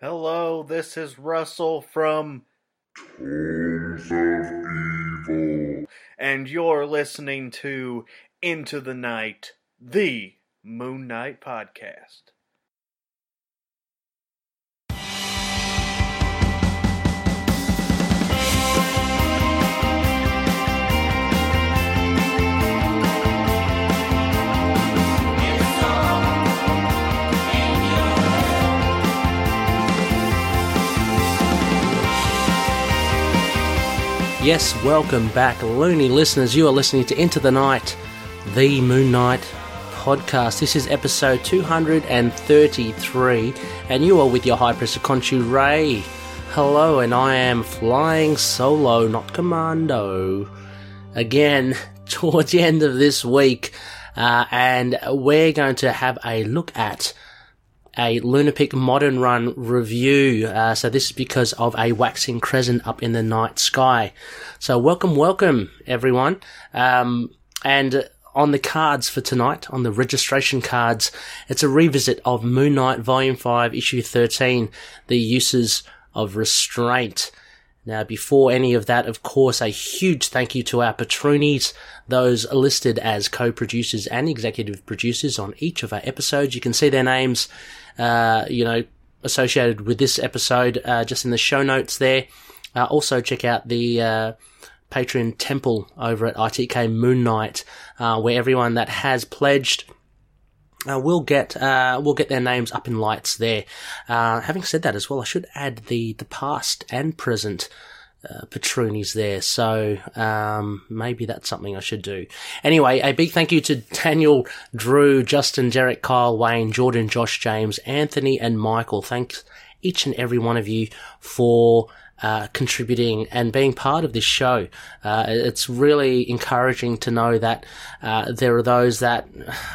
Hello, this is Russell from Tomes of Evil. and you're listening to Into the Night, the Moon Knight podcast. Yes, welcome back, loony listeners. You are listening to Into the Night, the Moon Knight podcast. This is episode 233, and you are with your High Priest Khonshu Ray. Hello, and I am flying solo, not commando. Again, towards the end of this week, uh, and we're going to have a look at a Lunapic Modern Run review. Uh, so this is because of a waxing crescent up in the night sky. So welcome, welcome everyone. Um, and on the cards for tonight, on the registration cards, it's a revisit of Moon Knight Volume 5, Issue 13, The Uses of Restraint. Now, before any of that, of course, a huge thank you to our patroonies, those listed as co-producers and executive producers on each of our episodes. You can see their names, you know, associated with this episode, uh, just in the show notes there. Uh, also check out the, uh, Patreon temple over at ITK Moon Knight, uh, where everyone that has pledged uh, will get uh, will get their names up in lights there. Uh, having said that as well, I should add the the past and present uh, there. So um, maybe that's something I should do. Anyway, a big thank you to Daniel, Drew, Justin, Derek, Kyle, Wayne, Jordan, Josh, James, Anthony, and Michael. Thanks each and every one of you for. Uh, contributing and being part of this show. Uh, it's really encouraging to know that uh, there are those that,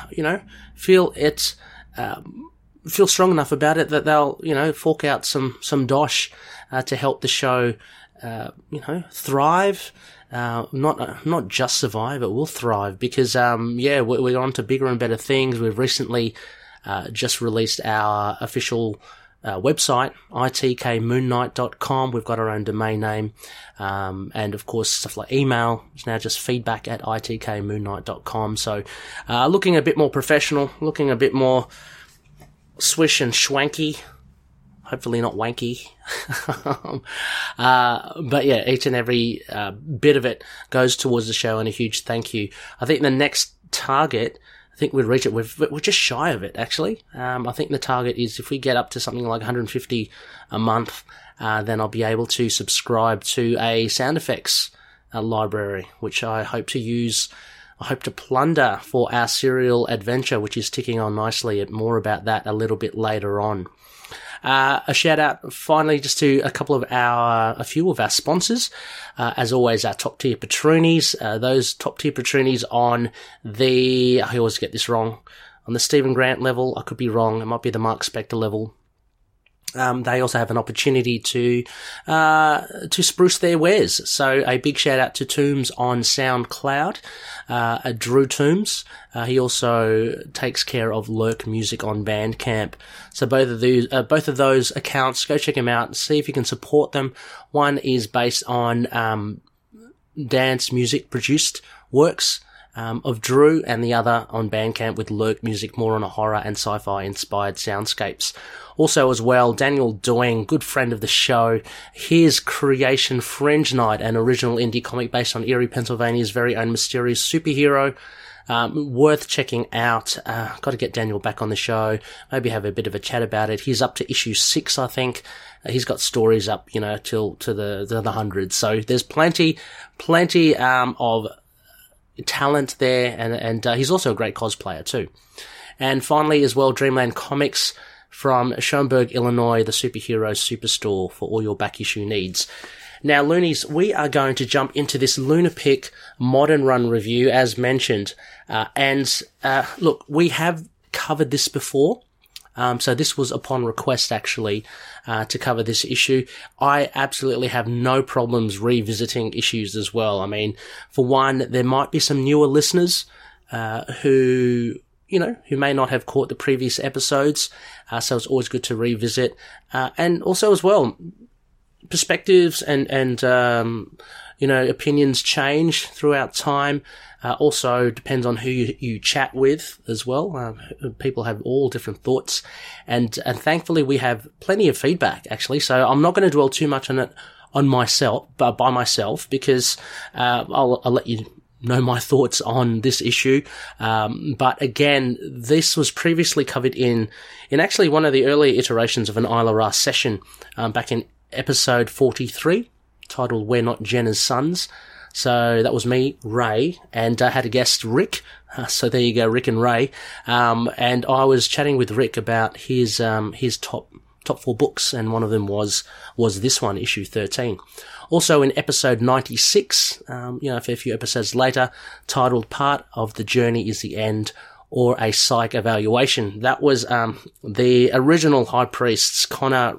you know, feel it's um, feel strong enough about it that they'll you know fork out some some dosh uh, to help the show uh, you know thrive. Uh, not not just survive, it will thrive because um, yeah, we're, we're on to bigger and better things. We've recently uh, just released our official uh, website, itkmoonnight.com. We've got our own domain name. Um, and of course, stuff like email is now just feedback at itkmoonnight.com. So, uh, looking a bit more professional, looking a bit more swish and schwanky. Hopefully not wanky. uh, but yeah, each and every uh, bit of it goes towards the show and a huge thank you. I think the next target I think we'd reach it. We're, we're just shy of it, actually. Um, I think the target is if we get up to something like 150 a month, uh, then I'll be able to subscribe to a sound effects uh, library, which I hope to use. I hope to plunder for our serial adventure, which is ticking on nicely. More about that a little bit later on. Uh, a shout out finally just to a couple of our, a few of our sponsors. Uh, as always, our top tier patroonies, uh, those top tier patroonies on the, I always get this wrong, on the Stephen Grant level. I could be wrong. It might be the Mark Spector level. Um, they also have an opportunity to uh, to spruce their wares. So a big shout out to Tombs on SoundCloud, uh, Drew Tombs. Uh, he also takes care of Lurk Music on Bandcamp. So both of these, uh, both of those accounts, go check them out. And see if you can support them. One is based on um, dance music produced works um, of Drew, and the other on Bandcamp with Lurk Music, more on a horror and sci-fi inspired soundscapes. Also, as well, Daniel Doing, good friend of the show, his creation Fringe Night, an original indie comic based on Erie, Pennsylvania's very own mysterious superhero. Um, worth checking out. Uh, got to get Daniel back on the show. Maybe have a bit of a chat about it. He's up to issue six, I think. Uh, he's got stories up, you know, till to the to the hundreds. So there's plenty, plenty um, of talent there, and and uh, he's also a great cosplayer too. And finally, as well, Dreamland Comics from Schaumburg, Illinois, the superhero superstore for all your back issue needs. Now, Loonies, we are going to jump into this Lunapic Modern Run review, as mentioned. Uh, and uh, look, we have covered this before. Um, so this was upon request, actually, uh, to cover this issue. I absolutely have no problems revisiting issues as well. I mean, for one, there might be some newer listeners uh, who you know, who may not have caught the previous episodes. Uh, so it's always good to revisit. Uh, and also as well, perspectives and, and, um, you know, opinions change throughout time. Uh, also depends on who you, you chat with as well. Uh, people have all different thoughts and, and thankfully we have plenty of feedback actually. So I'm not going to dwell too much on it on myself, but by myself because, uh, I'll, I'll let you know my thoughts on this issue. Um, but again, this was previously covered in, in actually one of the earlier iterations of an Isla Ra session, um, back in episode 43 titled We're Not Jenna's Sons. So that was me, Ray, and I had a guest, Rick. So there you go, Rick and Ray. Um, and I was chatting with Rick about his, um, his top, top four books, and one of them was, was this one, issue 13. Also in episode 96, um, you know, a fair few episodes later, titled Part of the Journey is the End, or a psych evaluation. That was, um, the original high priests, Connor,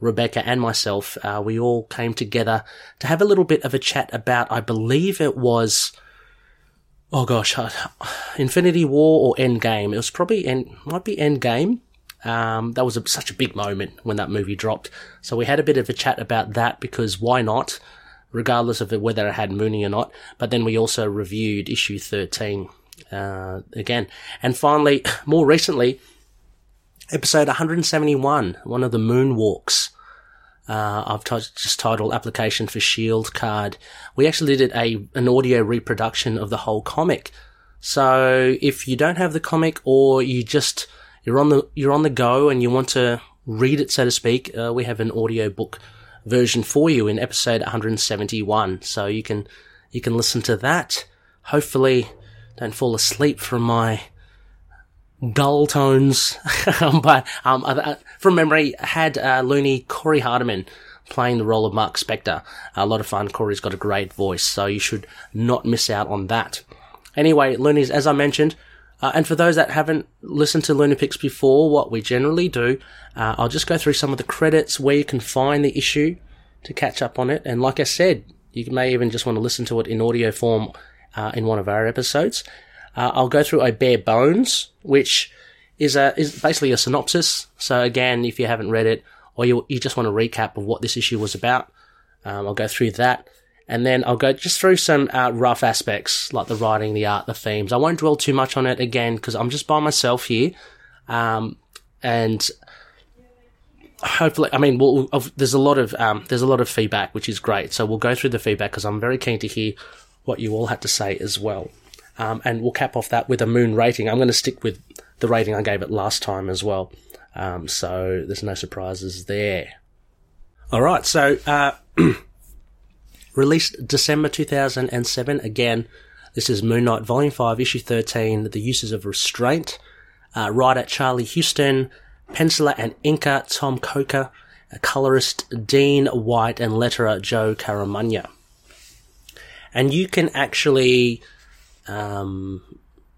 Rebecca and myself, uh, we all came together to have a little bit of a chat about, I believe it was, oh gosh, Infinity War or Endgame. It was probably, end, might be Endgame. Um, that was a, such a big moment when that movie dropped. So we had a bit of a chat about that because why not? Regardless of whether it had Mooney or not. But then we also reviewed issue 13, uh, again. And finally, more recently, episode 171, one of the moonwalks. Uh, I've t- just titled application for shield card. We actually did a, an audio reproduction of the whole comic. So if you don't have the comic or you just, you're on the, you're on the go and you want to read it, so to speak, uh, we have an audio book version for you in episode 171. So you can, you can listen to that. Hopefully don't fall asleep from my dull tones. but um, uh, from memory, had uh, Looney Corey Hardiman playing the role of Mark Spector. A lot of fun. Corey's got a great voice, so you should not miss out on that. Anyway, Loonies, as I mentioned, uh, and for those that haven't listened to Picks before, what we generally do, uh, I'll just go through some of the credits where you can find the issue to catch up on it. And like I said, you may even just want to listen to it in audio form uh, in one of our episodes. Uh, I'll go through a bare bones, which is a is basically a synopsis. So again, if you haven't read it or you you just want a recap of what this issue was about, um, I'll go through that, and then I'll go just through some uh, rough aspects like the writing, the art, the themes. I won't dwell too much on it again because I'm just by myself here, um, and hopefully, I mean, we'll, there's a lot of um, there's a lot of feedback, which is great. So we'll go through the feedback because I'm very keen to hear what you all had to say as well. Um, and we'll cap off that with a moon rating. I'm going to stick with the rating I gave it last time as well. Um, so there's no surprises there. All right. So, uh, released December 2007. Again, this is Moon Knight Volume 5, Issue 13, The Uses of Restraint. Uh, writer Charlie Huston, penciler and inker Tomm Coker, colorist Dean White, and letterer Joe Caramagna. And you can actually um,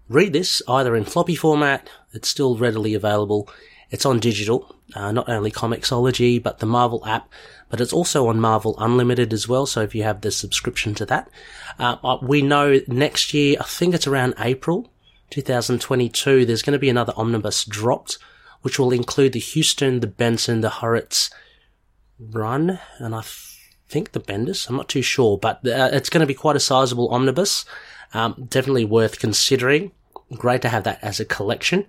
read this either in floppy format, it's still readily available. It's on digital, uh, not only Comixology, but the Marvel app, but it's also on Marvel Unlimited as well. So if you have the subscription to that, uh, uh we know next year, I think it's around April 2022, there's going to be another omnibus dropped, which will include the Huston, the Benson, the Hurwitz run, and I think the Bendis. I'm not too sure, but uh, it's going to be quite a sizable omnibus. Um, definitely worth considering. Great to have that as a collection.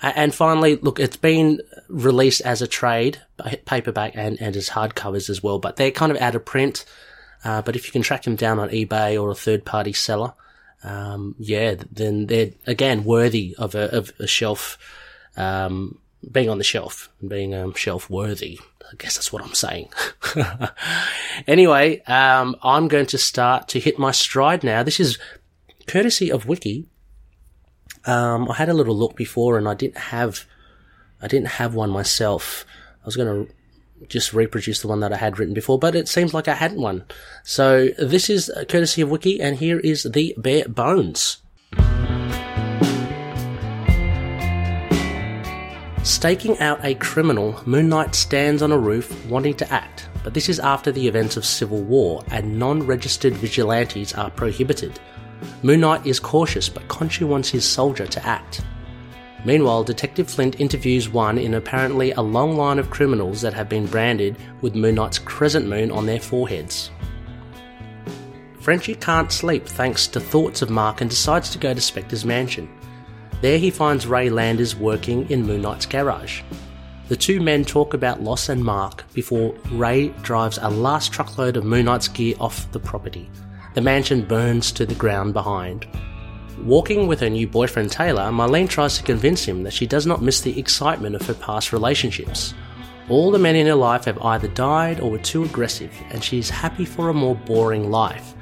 And finally, look, it's been released as a trade, paperback and, and as hardcovers as well, but they're kind of out of print. Uh, but if you can track them down on eBay or a third party seller, um, yeah, then they're again worthy of a, of a shelf, um, being on the shelf and being um, shelf worthy. I guess that's what I'm saying. anyway, um, I'm going to start to hit my stride now. This is courtesy of Wiki, um, I had a little look before and I didn't have, I didn't have one myself. I was going to just reproduce the one that I had written before, but it seems like I hadn't one. So this is courtesy of Wiki, and here is the bare bones. Staking out a criminal, Moon Knight stands on a roof wanting to act, but this is after the events of civil war and non registered vigilantes are prohibited. Moon Knight is cautious, but Khonshu wants his soldier to act. Meanwhile, Detective Flint interviews one in apparently a long line of criminals that have been branded with Moon Knight's crescent moon on their foreheads. Frenchie can't sleep thanks to thoughts of Mark and decides to go to Spector's mansion. There he finds Ray Landers working in Moon Knight's garage. The two men talk about Loss and Mark before Ray drives a last truckload of Moon Knight's gear off the property. The mansion burns to the ground behind. Walking with her new boyfriend Taylor, Marlene tries to convince him that she does not miss the excitement of her past relationships. All the men in her life have either died or were too aggressive, and she is happy for a more boring life.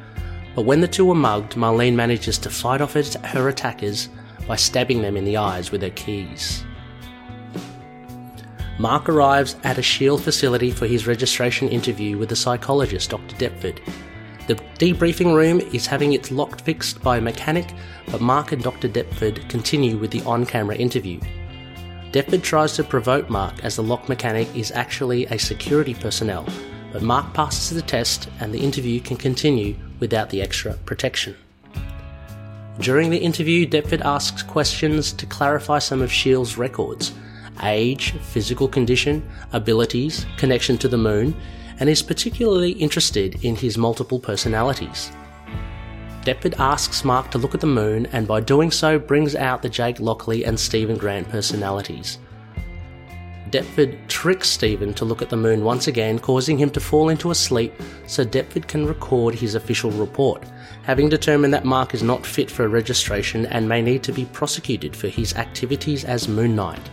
But when the two are mugged, Marlene manages to fight off her attackers by stabbing them in the eyes with her keys. Mark arrives at a SHIELD facility for his registration interview with the psychologist Dr. Deptford. The debriefing room is having its lock fixed by a mechanic, but Mark and Dr. Deptford continue with the on camera interview. Deptford tries to provoke Mark as the lock mechanic is actually a security personnel, but Mark passes the test and the interview can continue without the extra protection. During the interview, Deptford asks questions to clarify some of Shield's records age, physical condition, abilities, connection to the moon, and is particularly interested in his multiple personalities. Deptford asks Mark to look at the moon and by doing so brings out the Jake Lockley and Stephen Grant personalities. Deptford tricks Stephen to look at the moon once again, causing him to fall into a sleep so Deptford can record his official report, having determined that Mark is not fit for registration and may need to be prosecuted for his activities as Moon Knight.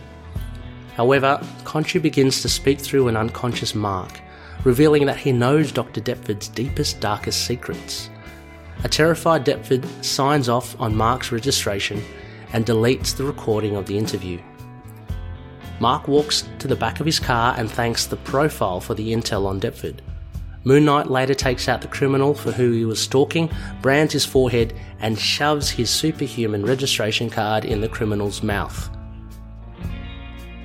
However, Khonshu begins to speak through an unconscious Mark, revealing that he knows Dr. Deptford's deepest, darkest secrets. A terrified Deptford signs off on Mark's registration and deletes the recording of the interview. Mark walks to the back of his car and thanks the profile for the intel on Deptford. Moon Knight later takes out the criminal for who he was stalking, brands his forehead, and shoves his superhuman registration card in the criminal's mouth.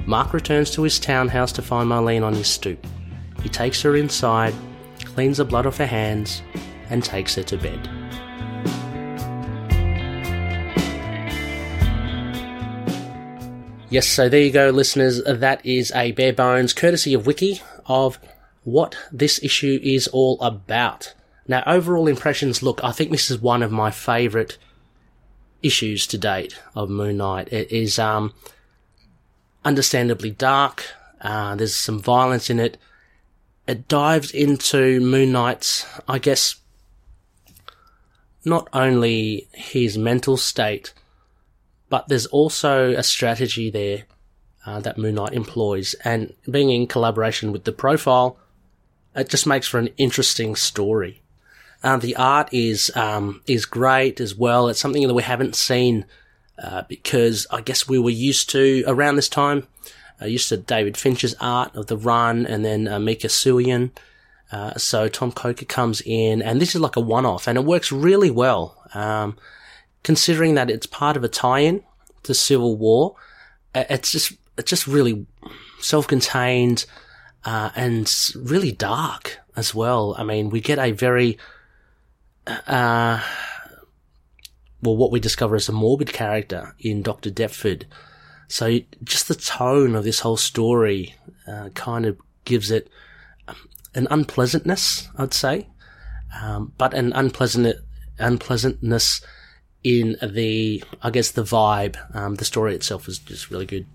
Mark returns to his townhouse to find Marlene on his stoop. He takes her inside, cleans the blood off her hands, and takes her to bed. Yes, so there you go, listeners. That is a bare bones courtesy of Wiki of what this issue is all about. Now, overall impressions look, I think this is one of my favourite issues to date of Moon Knight. It is um, understandably dark, uh, there's some violence in it. It dives into Moon Knight's, I guess, not only his mental state, but there's also a strategy there uh, that Moon Knight employs, and being in collaboration with the profile, it just makes for an interesting story. Uh, the art is um, is great as well. It's something that we haven't seen uh, because I guess we were used to around this time. Uh, used to David Finch's art of the Run, and then uh, Mico Suayan. Uh, so Tomm Coker comes in, and this is like a one-off, and it works really well. Um, considering that it's part of a tie-in to Civil War, it's just it's just really self-contained uh, and really dark as well. I mean, we get a very uh, well, what we discover as a morbid character in Doctor Deptford. So just the tone of this whole story uh, kind of gives it um, an unpleasantness, I'd say, um, but an unpleasant unpleasantness in the, I guess, the vibe. Um, the story itself is just really good.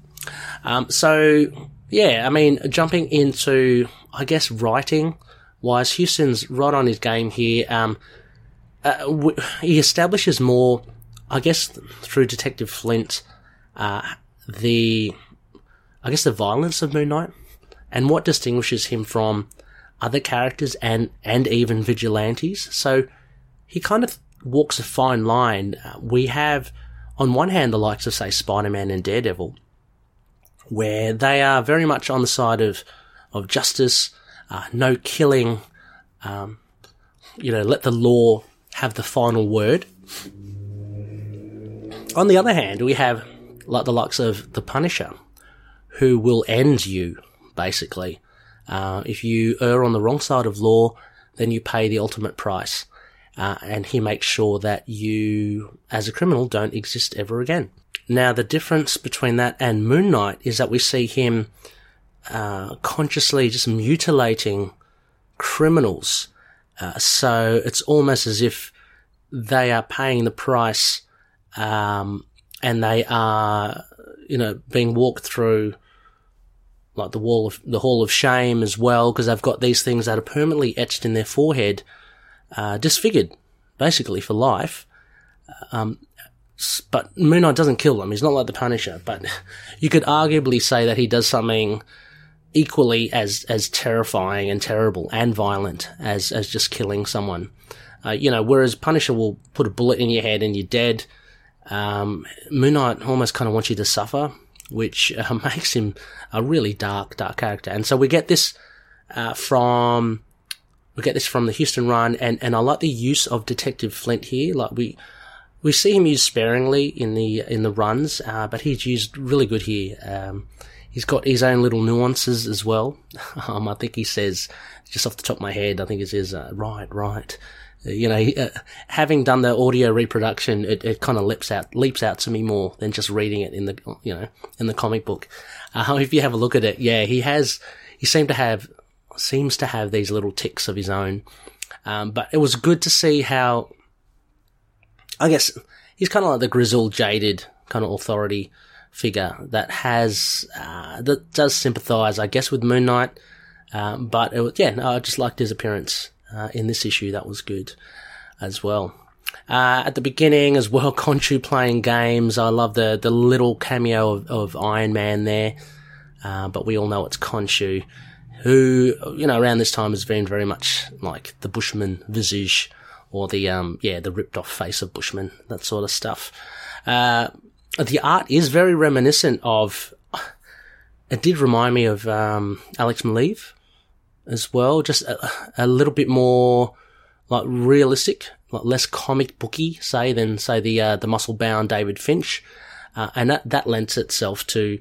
Um, so yeah, I mean, jumping into, I guess, writing wise, Huston's right on his game here. Um, uh, w- he establishes more, I guess, through Detective Flint, uh, the, I guess, the violence of Moon Knight and what distinguishes him from other characters and, and even vigilantes. So he kind of walks a fine line. Uh, we have, on one hand, the likes of, say, Spider-Man and Daredevil, where they are very much on the side of, of justice, uh, no killing, um, you know, let the law have the final word. On the other hand, we have like the likes of the Punisher, who will end you, basically. Uh, if you err on the wrong side of law, then you pay the ultimate price. Uh, and he makes sure that you, as a criminal, don't exist ever again. Now, the difference between that and Moon Knight is that we see him uh, consciously just mutilating criminals. Uh, so it's almost as if they are paying the price um, and they are, you know, being walked through like the wall of the hall of shame as well because they've got these things that are permanently etched in their forehead, uh, disfigured basically for life. Um, but Moon Knight doesn't kill them. He's not like the Punisher, but you could arguably say that he does something equally as as terrifying and terrible and violent as as just killing someone. Uh, you know, whereas Punisher will put a bullet in your head and you're dead. Um, Moon Knight almost kind of wants you to suffer, which uh, makes him a really dark, dark character. And so we get this uh, from we get this from the Huston run, and and I like the use of Detective Flint here. Like we we see him used sparingly in the in the runs, uh, but he's used really good here. Um, he's got his own little nuances as well. Um, I think he says, just off the top of my head, I think he says, uh, right, right. You know, uh, having done the audio reproduction, it, it kind of leaps out, leaps out to me more than just reading it in the, you know, in the comic book. Uh, if you have a look at it, yeah, he has, he seemed to have, seems to have these little ticks of his own. Um, but it was good to see how, I guess, he's kind of like the grizzled, jaded kind of authority figure that has uh, that does sympathise, I guess, with Moon Knight. Um, but it yeah, no, I just liked his appearance uh, in this issue. That was good as well. Uh, at the beginning as well, Khonshu playing games. I love the the little cameo of, of Iron Man there. Uh, but we all know it's Khonshu, who you know around this time has been very much like the Bushman visage or the um yeah the ripped off face of Bushman that sort of stuff. Uh, the art is very reminiscent of. It did remind me of um, Alex Maleev as well, just a, a, little bit more like realistic, like less comic booky, say than say the uh, the muscle bound David Finch, uh, and that that lends itself to,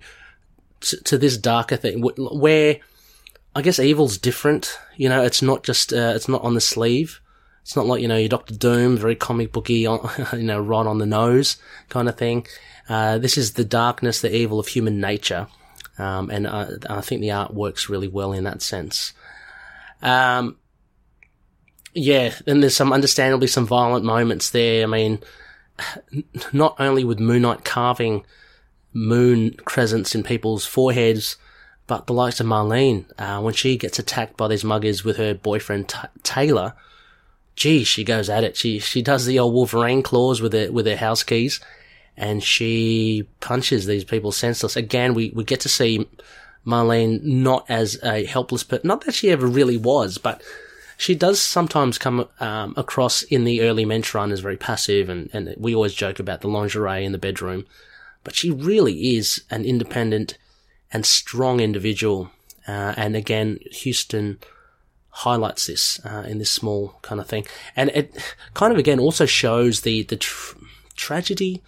to, to this darker thing where I guess evil's different. You know, it's not just uh, it's not on the sleeve. It's not like you know your Doctor Doom, very comic booky, you know, right on the nose kind of thing. Uh, this is the darkness, the evil of human nature. Um, and I, think the art works really well in that sense. Um, yeah, and there's some understandably some violent moments there. I mean, not only with Moon Knight carving moon crescents in people's foreheads, but the likes of Marlene, uh, when she gets attacked by these muggers with her boyfriend T- Taylor, gee, she goes at it. She she does the old Wolverine claws with her with her house keys, and she punches these people senseless. Again, we, we get to see Marlene not as a helpless person, not that she ever really was, but she does sometimes come um, across in the early men's run as very passive, and, and we always joke about the lingerie in the bedroom. But she really is an independent and strong individual. Uh, and again, Huston highlights this uh, in this small kind of thing, and it kind of again also shows the the tr- tragedy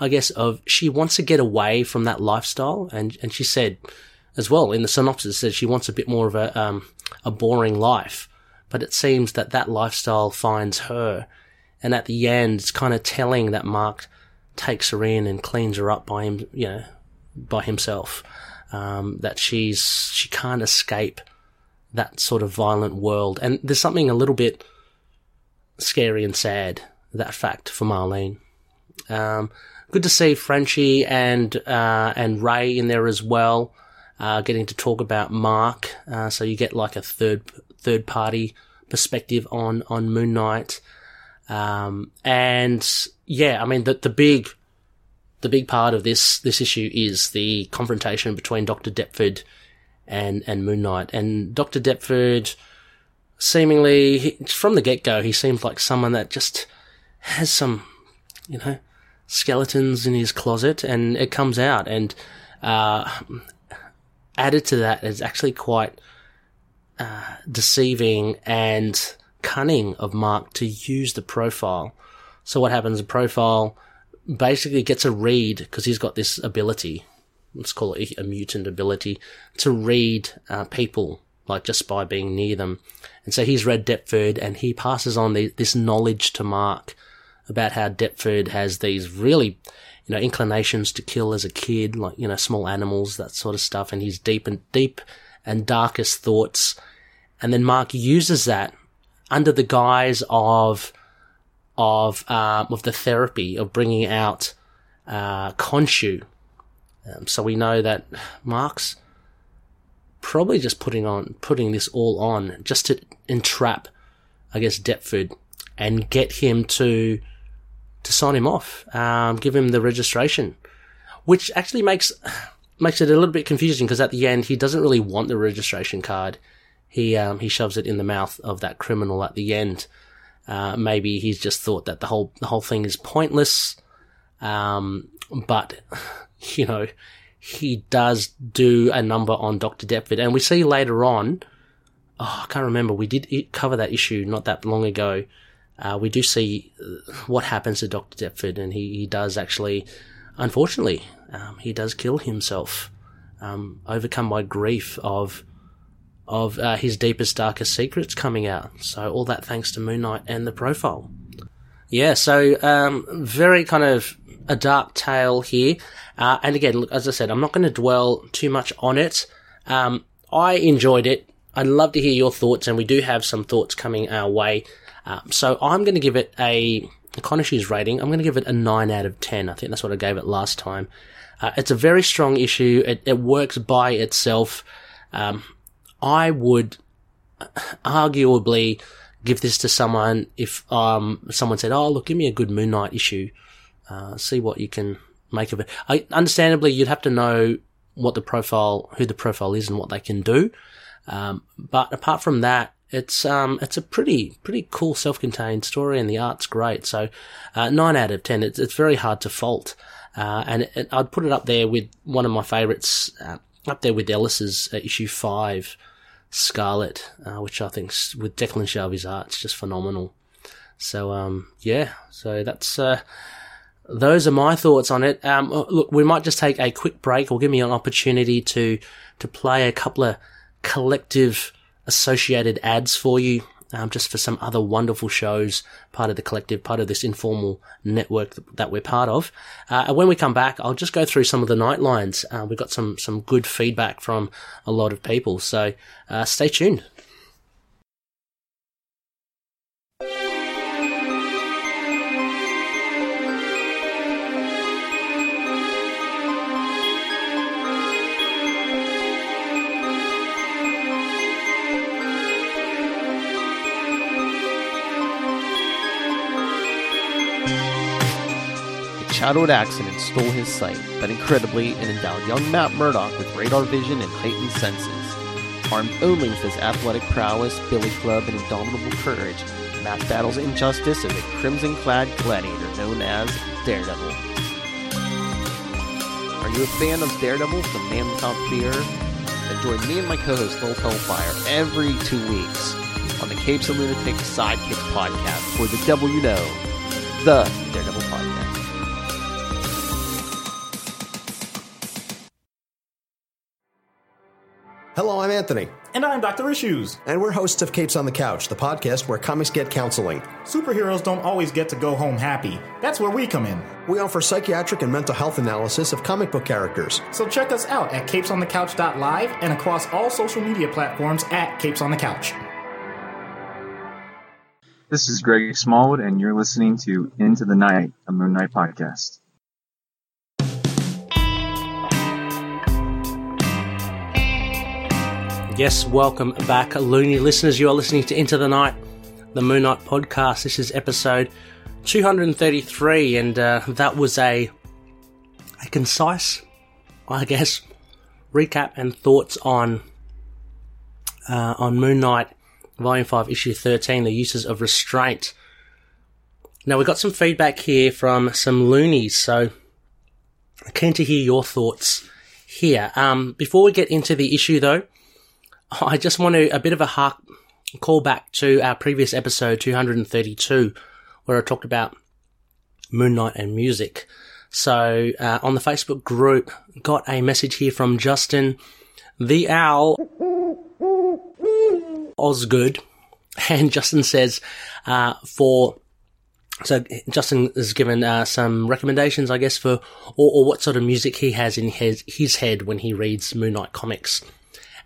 I guess, of she wants to get away from that lifestyle. And, and she said as well in the synopsis says she wants a bit more of a, um, a boring life. But it seems that that lifestyle finds her. And at the end, it's kind of telling that Mark takes her in and cleans her up by him, you know, by himself. Um, that she's, she can't escape that sort of violent world. And there's something a little bit scary and sad, that fact for Marlene. Um, good to see Frenchie and uh, and Ray in there as well, uh, getting to talk about Mark. Uh, so you get like a third third party perspective on on Moon Knight. Um, and yeah, I mean the the big the big part of this this issue is the confrontation between Doctor Deptford and and Moon Knight. And Doctor Deptford, seemingly from the get go, he seems like someone that just has some, you know, skeletons in his closet, and it comes out. And uh, added to that is actually quite uh, deceiving and cunning of Mark to use the profile. So what happens? The profile basically gets a read because he's got this ability. Let's call it a mutant ability to read uh, people, like just by being near them. And so he's read Deptford and he passes on the, this knowledge to Mark about how Deptford has these really you know, inclinations to kill as a kid, like, you know, small animals, that sort of stuff, and his deep and deep and darkest thoughts. And then Mark uses that under the guise of, of, um, of the therapy of bringing out, uh, Khonshu. Um, so we know that Mark's probably just putting on, putting this all on just to entrap, I guess, Deptford and get him to, to sign him off, um, give him the registration, which actually makes makes it a little bit confusing because at the end he doesn't really want the registration card. He um, he shoves it in the mouth of that criminal at the end. Uh, maybe he's just thought that the whole the whole thing is pointless. Um, but you know, he does do a number on Doctor Deptford, and we see later on. Oh, I can't remember. We did cover that issue not that long ago uh, we do see uh, what happens to Dr. Deptford, and he, he does actually, unfortunately, um, he does kill himself, um, overcome by grief of of uh, his deepest, darkest secrets coming out. So all that thanks to Moon Knight and the profile. Yeah, so um, very kind of a dark tale here. Uh, and again, look, as I said, I'm not going to dwell too much on it. Um, I enjoyed it. I'd love to hear your thoughts, and we do have some thoughts coming our way. Um, so I'm going to give it a Khonshu's rating. I'm going to give it a 9 out of 10. I think that's what I gave it last time. Uh, it's a very strong issue. It, it works by itself. Um, I would arguably give this to someone if um, someone said, "Oh, look, give me a good Moon Knight issue. Uh, see what you can make of it." I, understandably, you'd have to know what the profile, who the profile is, and what they can do. Um, but apart from that, it's um it's a pretty pretty cool self-contained story and the art's great. So uh, nine out of ten. It's it's very hard to fault, uh, and it, I'd put it up there with one of my favourites, uh, up there with Ellis's uh, issue five, Scarlet, uh, which I think with Declan Shalvey's art, it's just phenomenal. So um yeah, so that's. Uh, those are my thoughts on it. Um, look, we might just take a quick break or give me an opportunity to to play a couple of collective associated ads for you, um, just for some other wonderful shows, part of the collective, part of this informal network that we're part of. Uh, and when we come back, I'll just go through some of the night lines. Uh, we've got some, some good feedback from a lot of people. So, uh, stay tuned. Shadowed accident stole his sight, but incredibly, it endowed young Matt Murdock with radar vision and heightened senses. Armed only with his athletic prowess, billy club, and indomitable courage, Matt battles injustice as a crimson clad gladiator known as Daredevil. Are you a fan of Daredevil, the man without fear? Then join me and my co host Lil Hellfire every two weeks on the Capes and Lunatic Sidekicks podcast for the Devil You Know, the Daredevil Anthony. And I'm Dr. Issues. And we're hosts of Capes on the Couch, the podcast where comics get counseling. Superheroes don't always get to go home happy. That's where we come in. We offer psychiatric and mental health analysis of comic book characters. So check us out at capesonthecouch.live and across all social media platforms at Capes on the Couch. This is Greg Smallwood, and you're listening to Into the Night, a Moon Knight podcast. Yes, welcome back, loony listeners. You are listening to Into the Night, the Moon Knight podcast. This is episode 233, and uh, that was a a concise, I guess, recap and thoughts on uh, on Moon Knight, Volume Five, Issue Thirteen, the uses of restraint. Now we got some feedback here from some loonies, so keen to hear your thoughts here. Um, before we get into the issue, though. I just want to, a bit of a hark, call back to our previous episode 232, where I talked about Moon Knight and music. So, uh, on the Facebook group, got a message here from Justin, the owl, Osgood, and Justin says, uh, for So Justin has given uh, some recommendations, I guess, for or, or what sort of music he has in his, his head when he reads Moon Knight comics.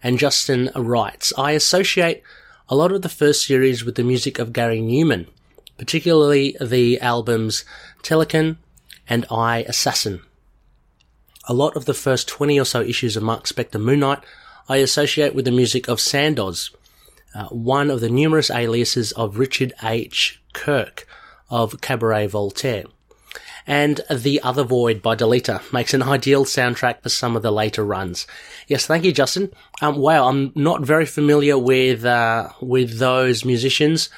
And Justin writes, I associate a lot of the first series with the music of Gary Numan, particularly the albums Telekon and I Assassin. A lot of the first 20 or so issues of Mark Spector Moon Knight I associate with the music of Sandoz, uh, one of the numerous aliases of Richard H. Kirk of Cabaret Voltaire. And The Other Void by Delita makes an ideal soundtrack for some of the later runs. Yes, thank you, Justin. Um, wow, I'm not very familiar with, uh, with those musicians.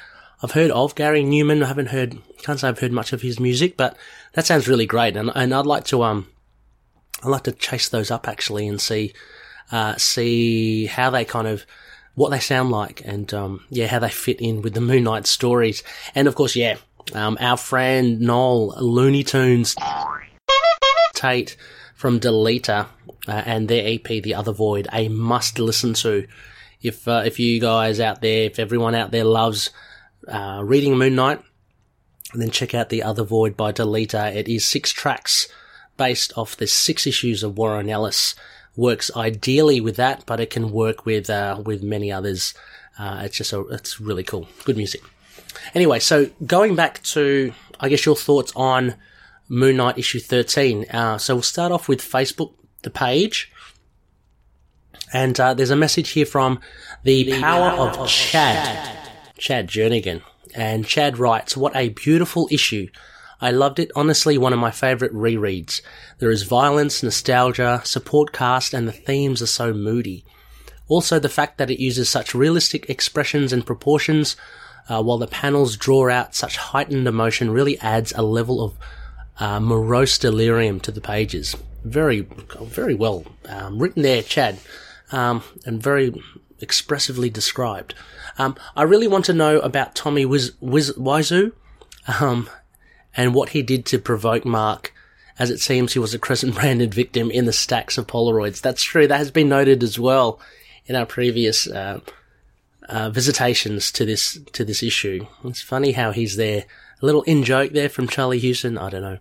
I've heard of Gary Numan. I haven't heard, can't say I've heard much of his music, but that sounds really great. And, and I'd like to, um, I'd like to chase those up actually and see, uh, see how they kind of, what they sound like and, um, yeah, how they fit in with the Moon Knight stories. And of course, yeah, um, our friend Noel Looney Tunes Tate from Deleta uh, and their EP The Other Void, a must listen to. If uh, if you guys out there, if everyone out there loves uh, reading Moon Knight, then check out The Other Void by Deleta. It is six tracks based off the six issues of Warren Ellis. Works ideally with that, but it can work with uh, with many others. Uh, it's just a, it's really cool, good music. Anyway, so going back to, I guess, your thoughts on Moon Knight issue 13. Uh, so we'll start off with Facebook, the page. And uh, there's a message here from the, the power, power, of, of Chad, Chad, Chad Jernigan. And Chad writes, What a beautiful issue. I loved it. Honestly, one of my favorite rereads. There is violence, nostalgia, support cast, and the themes are so moody. Also, the fact that it uses such realistic expressions and proportions uh, while the panels draw out such heightened emotion really adds a level of uh, morose delirium to the pages. Very, very well um, written there, Chad, um, and very expressively described. Um, I really want to know about Tommy Wiz- Wiz- Wiseau, um, and what he did to provoke Mark, as it seems he was a Crescent branded victim in the stacks of Polaroids. That's true. That has been noted as well in our previous uh, uh, visitations to this to this issue. It's funny how he's there. A little in joke there from Charlie Huston. I don't know.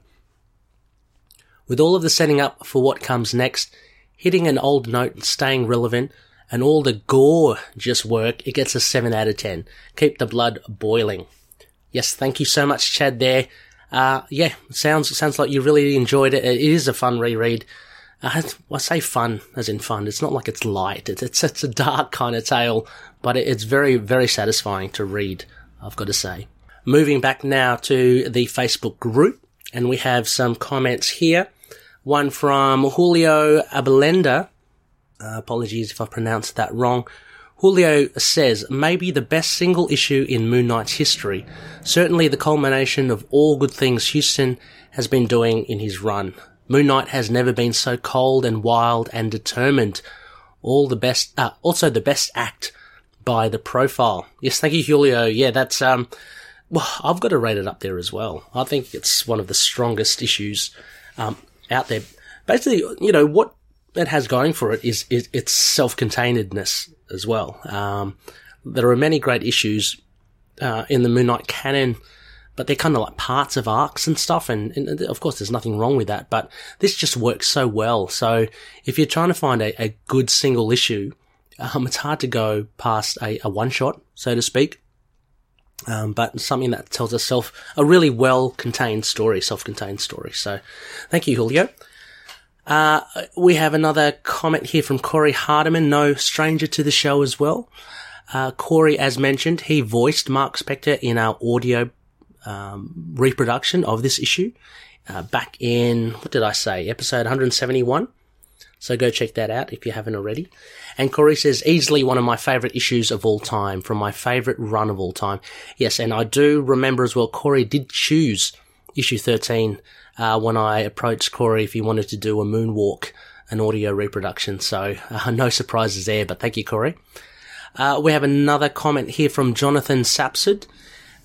With all of the setting up for what comes next, hitting an old note staying relevant, and all the gore just work, it gets a 7 out of 10. Keep the blood boiling. Yes, thank you so much, Chad, there. Uh, yeah, sounds, sounds like you really enjoyed it. It is a fun reread. Uh, I say fun as in fun. It's not like it's light. It's, it's, it's a dark kind of tale, but it's very, very satisfying to read, I've got to say. Moving back now to the Facebook group, and we have some comments here. One from Julio Abelenda. Uh, apologies if I pronounced that wrong. Julio says, maybe the best single issue in Moon Knight's history. Certainly the culmination of all good things Huston has been doing in his run. Moon Knight has never been so cold and wild and determined. All the best, uh, also the best act by the profile. Yes, thank you, Julio. Yeah, that's, um, well, I've got to rate it up there as well. I think it's one of the strongest issues, um, out there. Basically, you know, what it has going for it is, is its self-containedness as well. Um, there are many great issues, uh, in the Moon Knight canon, but they're kind of like parts of arcs and stuff. And, and, of course, there's nothing wrong with that, but this just works so well. So if you're trying to find a, a good single issue, um, it's hard to go past a, a one shot, so to speak. Um, but something that tells itself a really well contained story, self contained story. So thank you, Julio. Uh, we have another comment here from Corey Hardiman, no stranger to the show as well. Uh, Corey, as mentioned, he voiced Mark Spector in our audio um, reproduction of this issue uh, back in, what did I say, episode 171. So go check that out if you haven't already. And Corey says, easily one of my favorite issues of all time, from my favorite run of all time. Yes, and I do remember as well, Corey did choose issue 13 uh, when I approached Corey if he wanted to do a moonwalk, an audio reproduction. So uh, no surprises there, but thank you, Corey. Uh, we have another comment here from Jonathan Sapsud.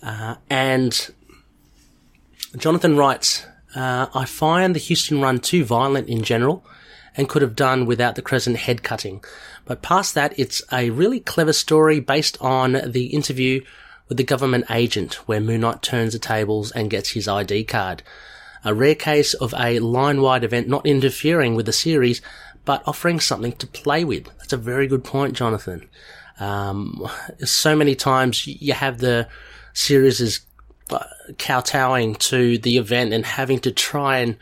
Uh, and Jonathan writes, uh, I find the Huston run too violent in general and could have done without the Crescent head cutting. But past that, it's a really clever story based on the interview with the government agent, where Moon Knight turns the tables and gets his ID card. A rare case of a line-wide event not interfering with the series, but offering something to play with. That's a very good point, Jonathan. Um, so many times you have the series is uh, kowtowing to the event and having to try and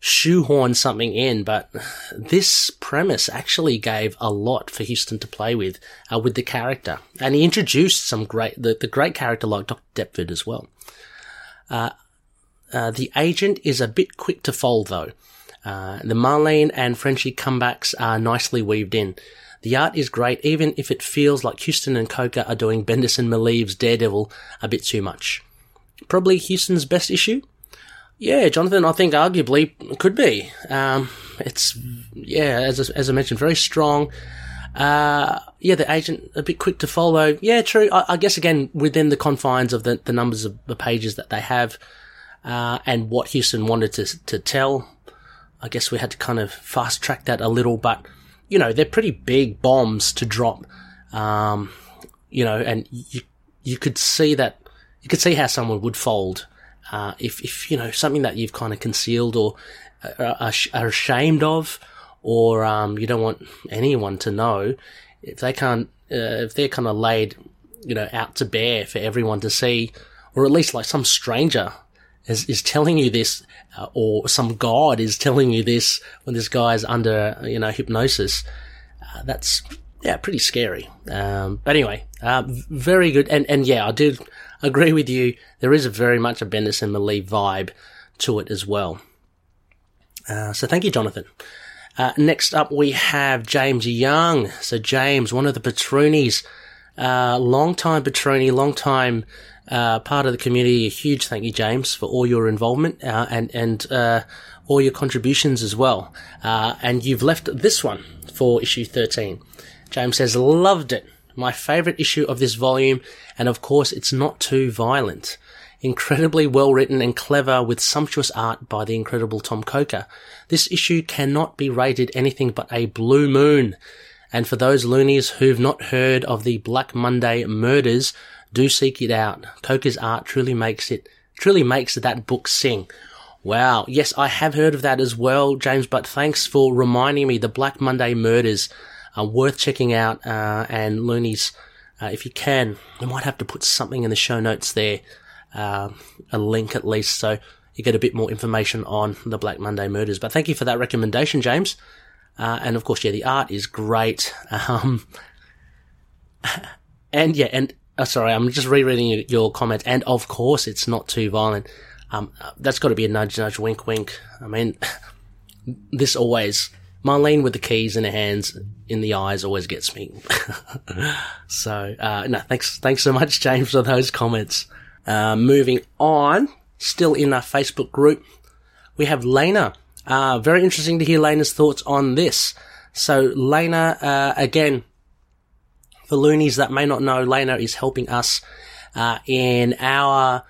shoehorn something in, but this premise actually gave a lot for Huston to play with uh, with the character, and he introduced some great the, the great character like Dr. Deptford as well. Uh, uh, the agent is a bit quick to fold though. Uh, the Marlene and Frenchie comebacks are nicely weaved in. The art is great, even if it feels like Huston and Coker are doing Bendis and Daredevil a bit too much. Probably Huston's best issue, yeah, Jonathan, I think arguably could be. Um, it's yeah, as as I mentioned, very strong. Uh, yeah, the agent a bit quick to follow. Yeah, true. I, I, guess again within the confines of the, the numbers of the pages that they have, uh, and what Huston wanted to to tell. I guess we had to kind of fast track that a little, but you know they're pretty big bombs to drop. Um, you know, and you you could see that you could see how someone would fold uh, if, if, you know, something that you've kind of concealed or are, are ashamed of, or, um, you don't want anyone to know, if they can't, uh, if they're kind of laid, you know, out to bear for everyone to see, or at least like some stranger is, is telling you this, uh, or some god is telling you this when this guy's under, you know, hypnosis, uh, that's, yeah, pretty scary. Um, but anyway, uh, very good. And, and yeah, I do agree with you. There is a very much a Bendis and Maleev vibe to it as well. Uh, so thank you, Jonathan. Uh, next up, we have James Young. So James, one of the Patroonies, uh, long time Patroni, long time uh, part of the community. A huge thank you, James, for all your involvement uh, and and uh, all your contributions as well. Uh, and you've left this one for issue thirteen. James says, loved it my favourite issue of this volume, and of course it's not too violent. Incredibly well written and clever with sumptuous art by the incredible Tomm Coker. This issue cannot be rated anything but a blue moon. And for those loonies who've not heard of the Black Monday murders, do seek it out. Coker's art truly makes it, truly makes that book sing. Wow. Yes, I have heard of that as well, James, but thanks for reminding me the Black Monday murders are worth checking out. Uh, and loonies, uh, if you can, we might have to put something in the show notes there, uh, a link at least, so you get a bit more information on the Black Monday murders. But thank you for that recommendation, James. Uh, and of course, yeah, the art is great. Um, and yeah, and uh, sorry, I'm just rereading your comment. And of course, it's not too violent. Um, that's got to be a nudge, nudge, wink, wink. I mean, this always Marlene with the keys in her hands, in the eyes, always gets me. so, uh, no, thanks, thanks so much, James, for those comments. Uh, moving on, still in our Facebook group, we have Lena. Uh, very interesting to hear Lena's thoughts on this. So, Lena, uh, again, for loonies that may not know, Lena is helping us, uh, in our,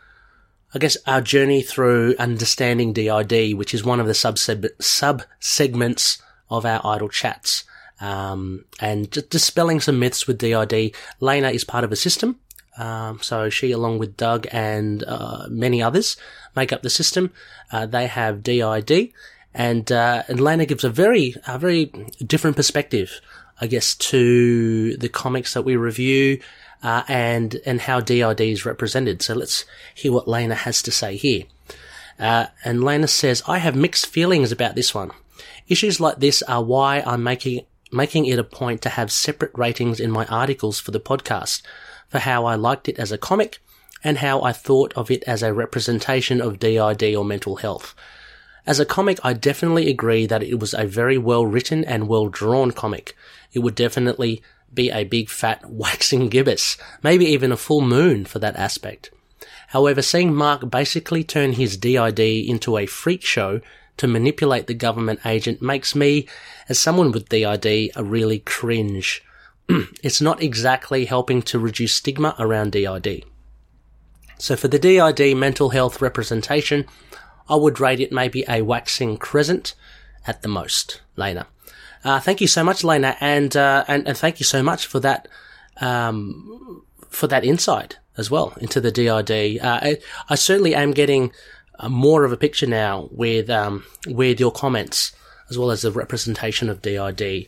I guess, our journey through understanding DID, which is one of the sub sub segments of our idle chats. Um, and just dispelling some myths with DID. Lena is part of a system. Um, so she, along with Doug and uh, many others, make up the system. Uh, they have DID, and uh, Lena gives a very a very different perspective, I guess, to the comics that we review. Uh, and and how DID is represented. So let's hear what Lena has to say here. Uh, and Lena says, I have mixed feelings about this one. Issues like this are why I'm making making it a point to have separate ratings in my articles for the podcast for how I liked it as a comic and how I thought of it as a representation of DID or mental health. As a comic, I definitely agree that it was a very well written and well drawn comic. It would definitely be a big fat waxing gibbous, maybe even a full moon for that aspect. However, seeing Mark basically turn his DID into a freak show to manipulate the government agent makes me, as someone with DID, a really cringe. it's not exactly helping to reduce stigma around DID. So for the DID mental health representation, I would rate it maybe a waxing crescent at the most, Lena. Uh, thank you so much, Lena, and, uh, and, and thank you so much for that, um, for that insight. as well into the DID. Uh, I, I certainly am getting uh, more of a picture now with um, with your comments as well as the representation of DID.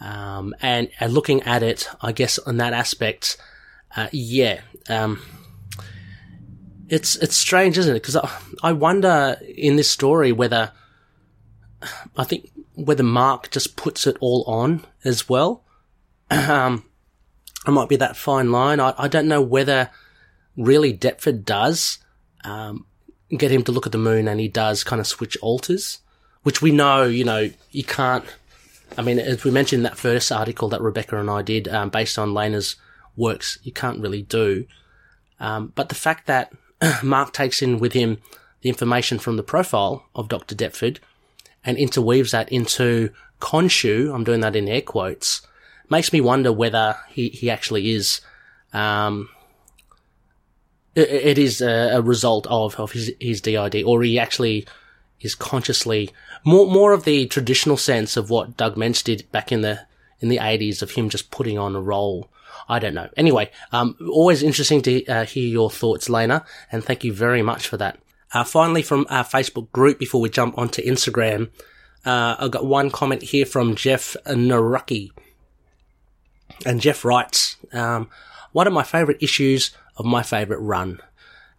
Um, and, and looking at it, I guess on that aspect, uh, yeah, um, it's it's strange, isn't it? Because I, I wonder in this story whether I think whether Mark just puts it all on as well. um, it might be that fine line. I, I don't know whether really Deptford does um, get him to look at the moon, and he does kind of switch alters, which we know, you know, you can't. I mean, as we mentioned in that first article that Rebecca and I did, um, based on Lena's works, you can't really do. Um, but the fact that Mark takes in with him the information from the profile of Dr. Deptford and interweaves that into Khonshu, I'm doing that in air quotes, makes me wonder whether he, he actually is, um, it, it is a, a, result of, of his, his DID, or he actually is consciously more more of the traditional sense of what Doug Moench did back in the in the eighties of him just putting on a role. I don't know. Anyway, um, always interesting to uh, hear your thoughts, Lena, and thank you very much for that. Uh, finally, from our Facebook group, before we jump onto Instagram, uh, I've got one comment here from Jeff Narucki. And Jeff writes, um, one of my favourite issues of my favourite run.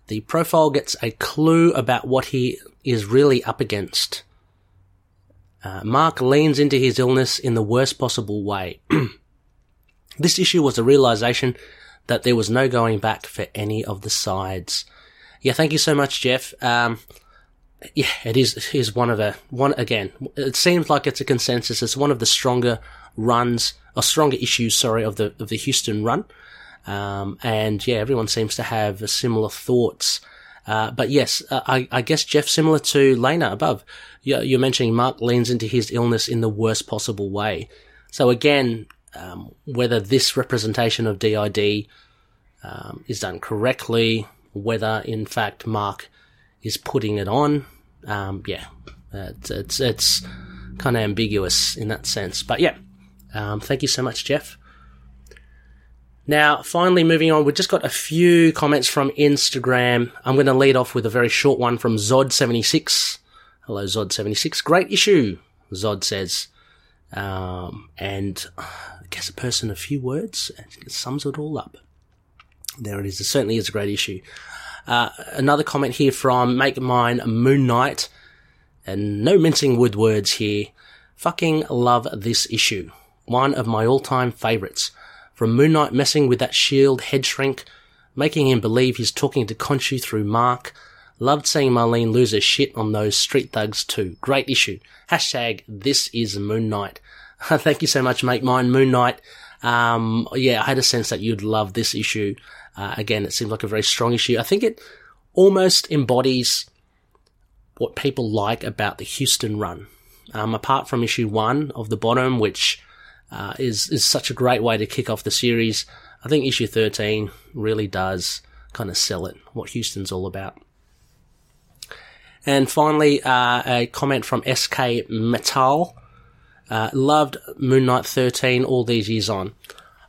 The profile gets a clue about what he is really up against. Uh, Mark leans into his illness in the worst possible way. this issue was a realization that there was no going back for any of the sides. Yeah, thank you so much, Jeff. Um, yeah, it is is one of the one again. It seems like it's a consensus. It's one of the stronger runs or stronger issues. Sorry, of the of the Huston run. Um, and yeah, everyone seems to have similar thoughts. Uh, but yes, uh, I, I, guess Jeff, similar to Lena above, you're, mentioning Mark leans into his illness in the worst possible way. So again, um, whether this representation of DID um, is done correctly, whether in fact Mark is putting it on, um, yeah, it's it's, it's kind of ambiguous in that sense. But yeah, um, thank you so much, Jeff. Now, finally, moving on, we've just got a few comments from Instagram. I'm going to lead off with a very short one from Zod76. Hello, Zod76. Great issue, Zod says. Um, and I guess a person, a few words, and it sums it all up. There it is. It certainly is a great issue. Uh, another comment here from Make Mine Moon Knight. And no mincing with words here. Fucking love this issue. One of my all-time favorites. From Moon Knight messing with that shield head shrink, making him believe he's talking to Khonshu through Mark. Loved seeing Marlene lose her shit on those street thugs too. Great issue. Hashtag this is Moon Knight. Thank you so much, mate. Mine, Moon Knight. Um, yeah, I had a sense that you'd love this issue. Uh, again, it seemed like a very strong issue. I think it almost embodies what people like about the Huston run. Um, apart from issue one of the bottom, which uh, is is such a great way to kick off the series. I think issue 13 really does kind of sell it, what Huston's all about. And finally, uh, a comment from SK Metal. Uh, loved Moon Knight 13 all these years on.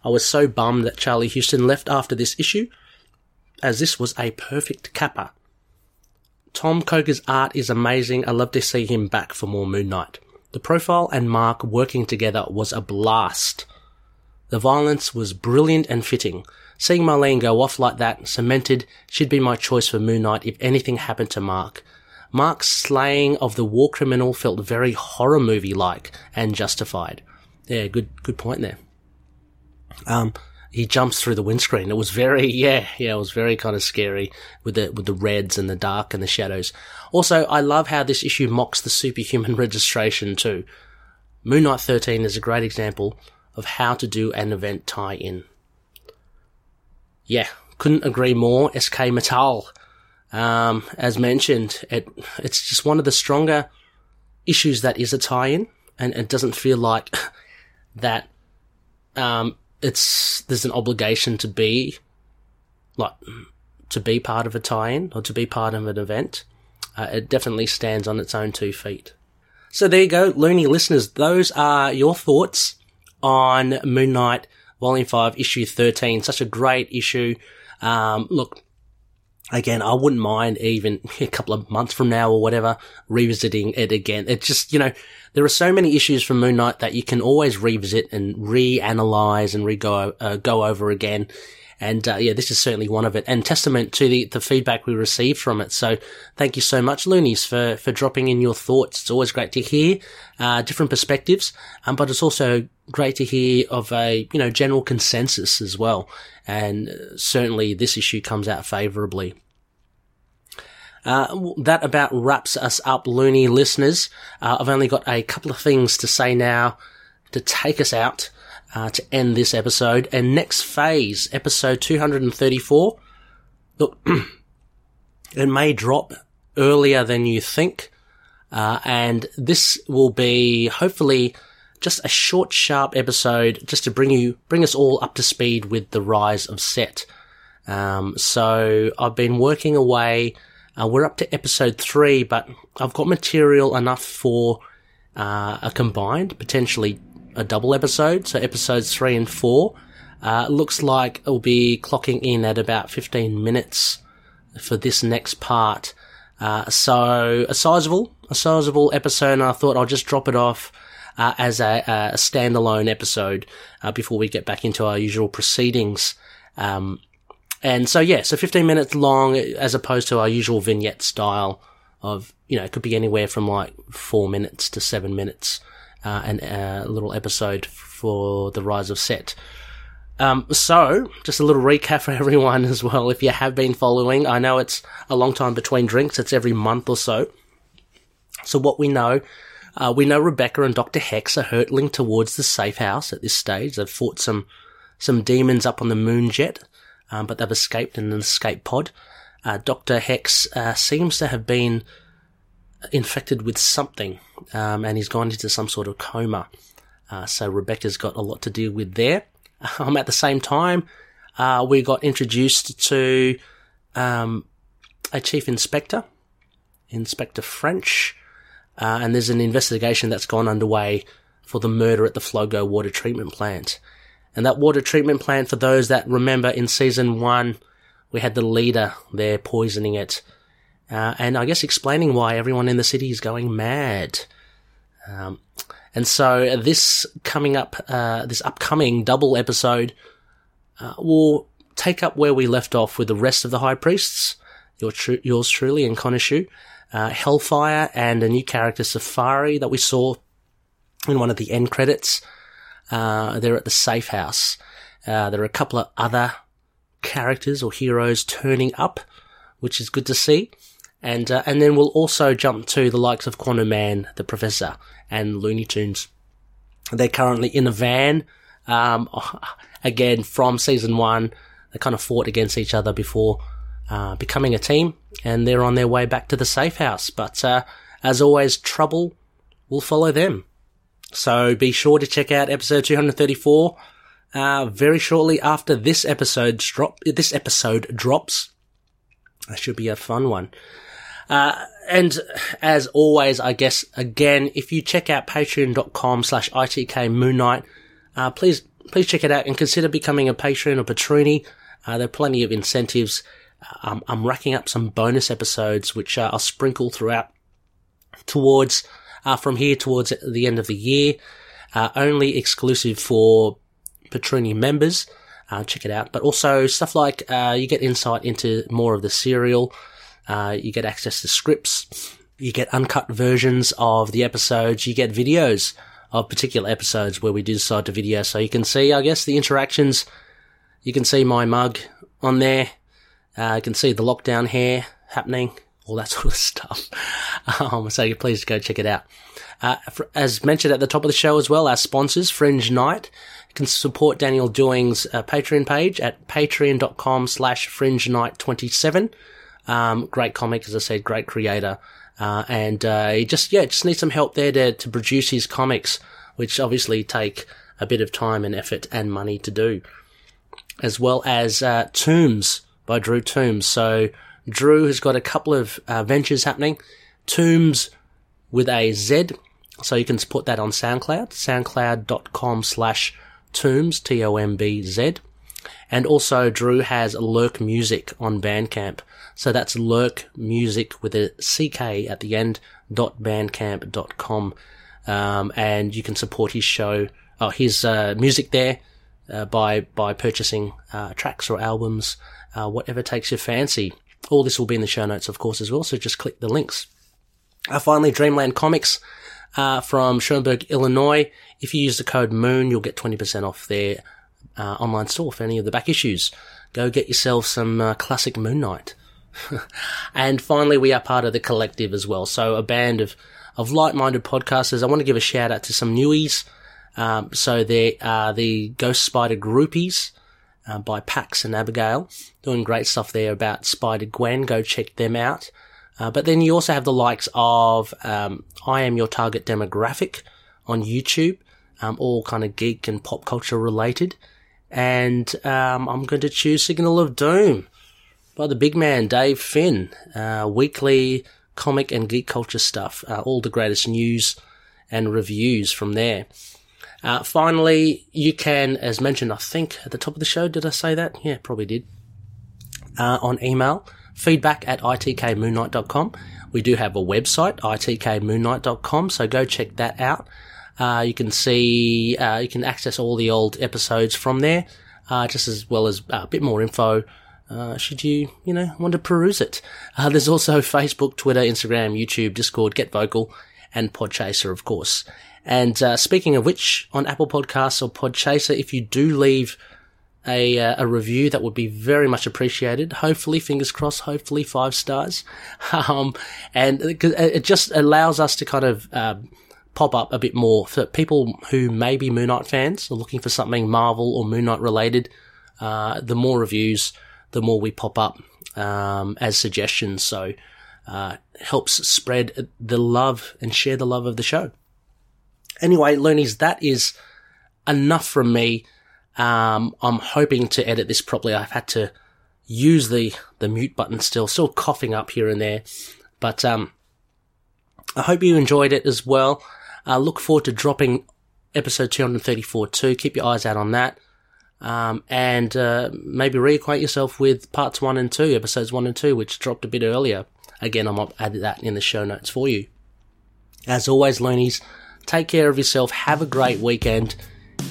I was so bummed that Charlie Huston left after this issue, as this was a perfect capper. Tomm Coker's art is amazing. I love to see him back for more Moon Knight. The profile and Mark working together was a blast. The violence was brilliant and fitting. Seeing Marlene go off like that cemented she'd be my choice for Moon Knight if anything happened to Mark. Mark's slaying of the war criminal felt very horror movie like and justified. Yeah, good good point there. Um, he jumps through the windscreen. It was very, yeah, yeah, it was very kind of scary with the with the reds and the dark and the shadows. Also, I love how this issue mocks the superhuman registration too. Moon Knight 13 is a great example of how to do an event tie-in. Yeah, couldn't agree more. SK Metal, um, as mentioned, it it's just one of the stronger issues that is a tie-in, and it doesn't feel like that um, it's there's an obligation to be like to be part of a tie-in or to be part of an event. Uh, it definitely stands on its own two feet. So there you go, loony listeners. Those are your thoughts on Moon Knight Volume 5, Issue 13. Such a great issue. Um, look, again, I wouldn't mind even a couple of months from now or whatever revisiting it again. It's just, you know, there are so many issues from Moon Knight that you can always revisit and reanalyze and re go, uh, go over again. And uh, yeah, this is certainly one of it, and testament to the, the feedback we received from it. So thank you so much, Loonies, for for dropping in your thoughts. It's always great to hear uh, different perspectives, um, but it's also great to hear of a you know general consensus as well. And uh, certainly, this issue comes out favourably. Uh, that about wraps us up, loony listeners. Uh, I've only got a couple of things to say now to take us out uh, to end this episode. And next phase, episode 234. Look, it may drop earlier than you think. Uh, and this will be hopefully just a short, sharp episode just to bring you, bring us all up to speed with the rise of Set. Um, so I've been working away. Uh, we're up to episode three, but I've got material enough for uh, a combined, potentially a double episode, so episodes three and four. Uh, looks like it'll be clocking in at about 15 minutes for this next part. Uh, so a sizable, a sizable episode, and I thought I'll just drop it off uh, as a, a, standalone episode uh, before we get back into our usual proceedings. Um, and so yeah, so 15 minutes long as opposed to our usual vignette style of, you know, it could be anywhere from like four minutes to seven minutes uh, and a little episode for the Rise of Set. Um, so, just a little recap for everyone as well. If you have been following, I know it's a long time between drinks. It's every month or so. So what we know, uh, we know Rebecca and Dr. Hex are hurtling towards the safe house at this stage. They've fought some, some demons up on the moon jet, um, but they've escaped in an escape pod. Uh, Dr. Hex, uh, seems to have been infected with something, um, and he's gone into some sort of coma. Uh, so Rebecca's got a lot to deal with there. Um, at the same time, uh, we got introduced to um, a chief inspector, Inspector French, uh, and there's an investigation that's gone underway for the murder at the Flogo water treatment plant. And that water treatment plant, for those that remember in season one, we had the leader there poisoning it uh, and I guess explaining why everyone in the city is going mad. Um, and so this coming up, uh, this upcoming double episode, uh, will take up where we left off with the rest of the high priests. Your tr- yours truly and Khonshu, uh, Hellfire, and a new character Safari that we saw in one of the end credits. Uh, they're at the safe house. Uh, there are a couple of other characters or heroes turning up, which is good to see. And, uh, and then we'll also jump to the likes of Quantum Man, the Professor, and Looney Tunes. They're currently in a van, um, again, from season one. They kind of fought against each other before, uh, becoming a team, and they're on their way back to the safe house. But, uh, as always, trouble will follow them. So be sure to check out episode 234, uh, very shortly after this episode drop, this episode drops. That should be a fun one. Uh, and as always, I guess, again, if you check out patreon.com slash ITK Moon Knight, uh, please, please check it out and consider becoming a patron or patroni. Uh, there are plenty of incentives. Um, I'm racking up some bonus episodes, which uh, I'll sprinkle throughout towards, uh, from here towards the end of the year. Uh, only exclusive for Patroni members. check it out. But also stuff like, you get insight into more of the serial, uh, you get access to scripts. You get uncut versions of the episodes. You get videos of particular episodes where we do decide to video. So you can see, I guess, the interactions. You can see my mug on there. Uh, you can see the lockdown hair happening, all that sort of stuff. Um, so please go check it out. Uh, as mentioned at the top of the show as well, our sponsors, Fringe Knight, can support Daniel Doing's uh, Patreon page at patreon.com slash fringe knight 27 um, great comic, as I said, great creator. Uh, and, uh, he just, yeah, just needs some help there to, to produce his comics, which obviously take a bit of time and effort and money to do. As well as, uh, Tombz by Drew Toombs. So, Drew has got a couple of, uh, ventures happening. Tombs with a Z. So you can support that on SoundCloud, soundcloud.com slash Tombz, T O M B Z. And also, Drew has Lurk Music on Bandcamp. So that's Lurk Music with a CK at the end, dot bandcamp.com. Um, and you can support his show, uh, his, uh, music there, uh, by, by purchasing, uh, tracks or albums, uh, whatever takes your fancy. All this will be in the show notes, of course, as well. So just click the links. Uh, finally, Dreamland Comics, uh, from Schaumburg, Illinois. If you use the code MOON, you'll get 20% off their uh, online store for any of the back issues. Go get yourself some classic Moon Knight. and finally, we are part of the collective as well. So a band of, of like-minded podcasters. I want to give a shout out to some newies. Um, so there are the Ghost Spider Groupies uh, by Pax and Abigail, doing great stuff there about Spider Gwen. Go check them out. Uh, but then you also have the likes of um, I Am Your Target Demographic on YouTube, um, all kind of geek and pop culture related. And um, I'm going to choose Signal of Doom by the big man Dave Finn. Uh, weekly comic and geek culture stuff, uh, all the greatest news and reviews from there. Uh, finally, you can, as mentioned, I think at the top of the show, did I say that? Yeah, probably did. Uh, on email, feedback at itkmoonnight.com. We do have a website, itkmoonnight.com, so go check that out. Uh, you can see, uh, you can access all the old episodes from there, uh, just as well as a bit more info. Uh, should you, you know, want to peruse it? Uh, there's also Facebook, Twitter, Instagram, YouTube, Discord, Get Vocal, and Podchaser, of course. And uh, speaking of which, on Apple Podcasts or Podchaser, if you do leave a, uh, a review that would be very much appreciated. Hopefully, fingers crossed, hopefully five stars. Um, and it just allows us to kind of, um, pop up a bit more for people who may be Moon Knight fans or looking for something Marvel or Moon Knight related. Uh, the more reviews, the more we pop up, um, as suggestions. So, uh, helps spread the love and share the love of the show. Anyway, loonies, that is enough from me. Um, I'm hoping to edit this properly. I've had to use the, the mute button still, still coughing up here and there. But, um, I hope you enjoyed it as well. Uh, look forward to dropping episode 234 too. Keep your eyes out on that. Um, and, uh, maybe reacquaint yourself with parts one and two, episodes one and two, which dropped a bit earlier. Again, I'm added that in the show notes for you. As always, loonies, take care of yourself. Have a great weekend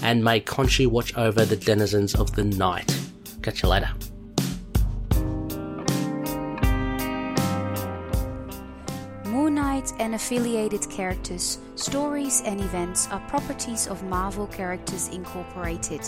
and may Khonshu watch over the denizens of the night. Catch you later. Moon Knight and affiliated characters, stories, and events are properties of Marvel Characters Incorporated.